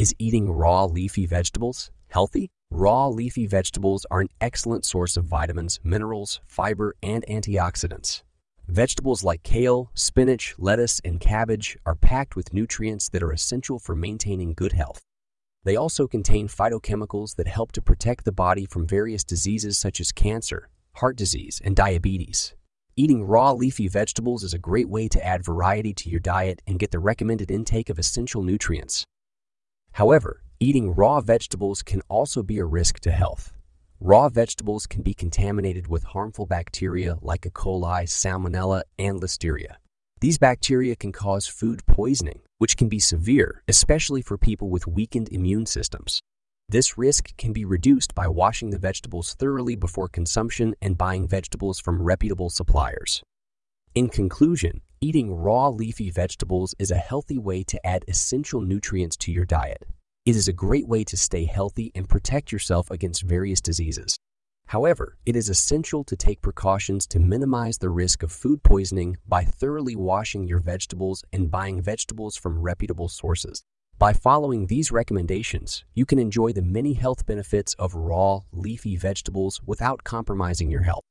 Is eating raw leafy vegetables healthy? Raw leafy vegetables are an excellent source of vitamins, minerals, fiber, and antioxidants. Vegetables like kale, spinach, lettuce, and cabbage are packed with nutrients that are essential for maintaining good health. They also contain phytochemicals that help to protect the body from various diseases such as cancer, heart disease, and diabetes. Eating raw leafy vegetables is a great way to add variety to your diet and get the recommended intake of essential nutrients. However, eating raw vegetables can also be a risk to health. Raw vegetables can be contaminated with harmful bacteria like E. coli, salmonella, and listeria. These bacteria can cause food poisoning, which can be severe, especially for people with weakened immune systems. This risk can be reduced by washing the vegetables thoroughly before consumption and buying vegetables from reputable suppliers. In conclusion, eating raw leafy vegetables is a healthy way to add essential nutrients to your diet. It is a great way to stay healthy and protect yourself against various diseases. However, it is essential to take precautions to minimize the risk of food poisoning by thoroughly washing your vegetables and buying vegetables from reputable sources. By following these recommendations, you can enjoy the many health benefits of raw, leafy vegetables without compromising your health.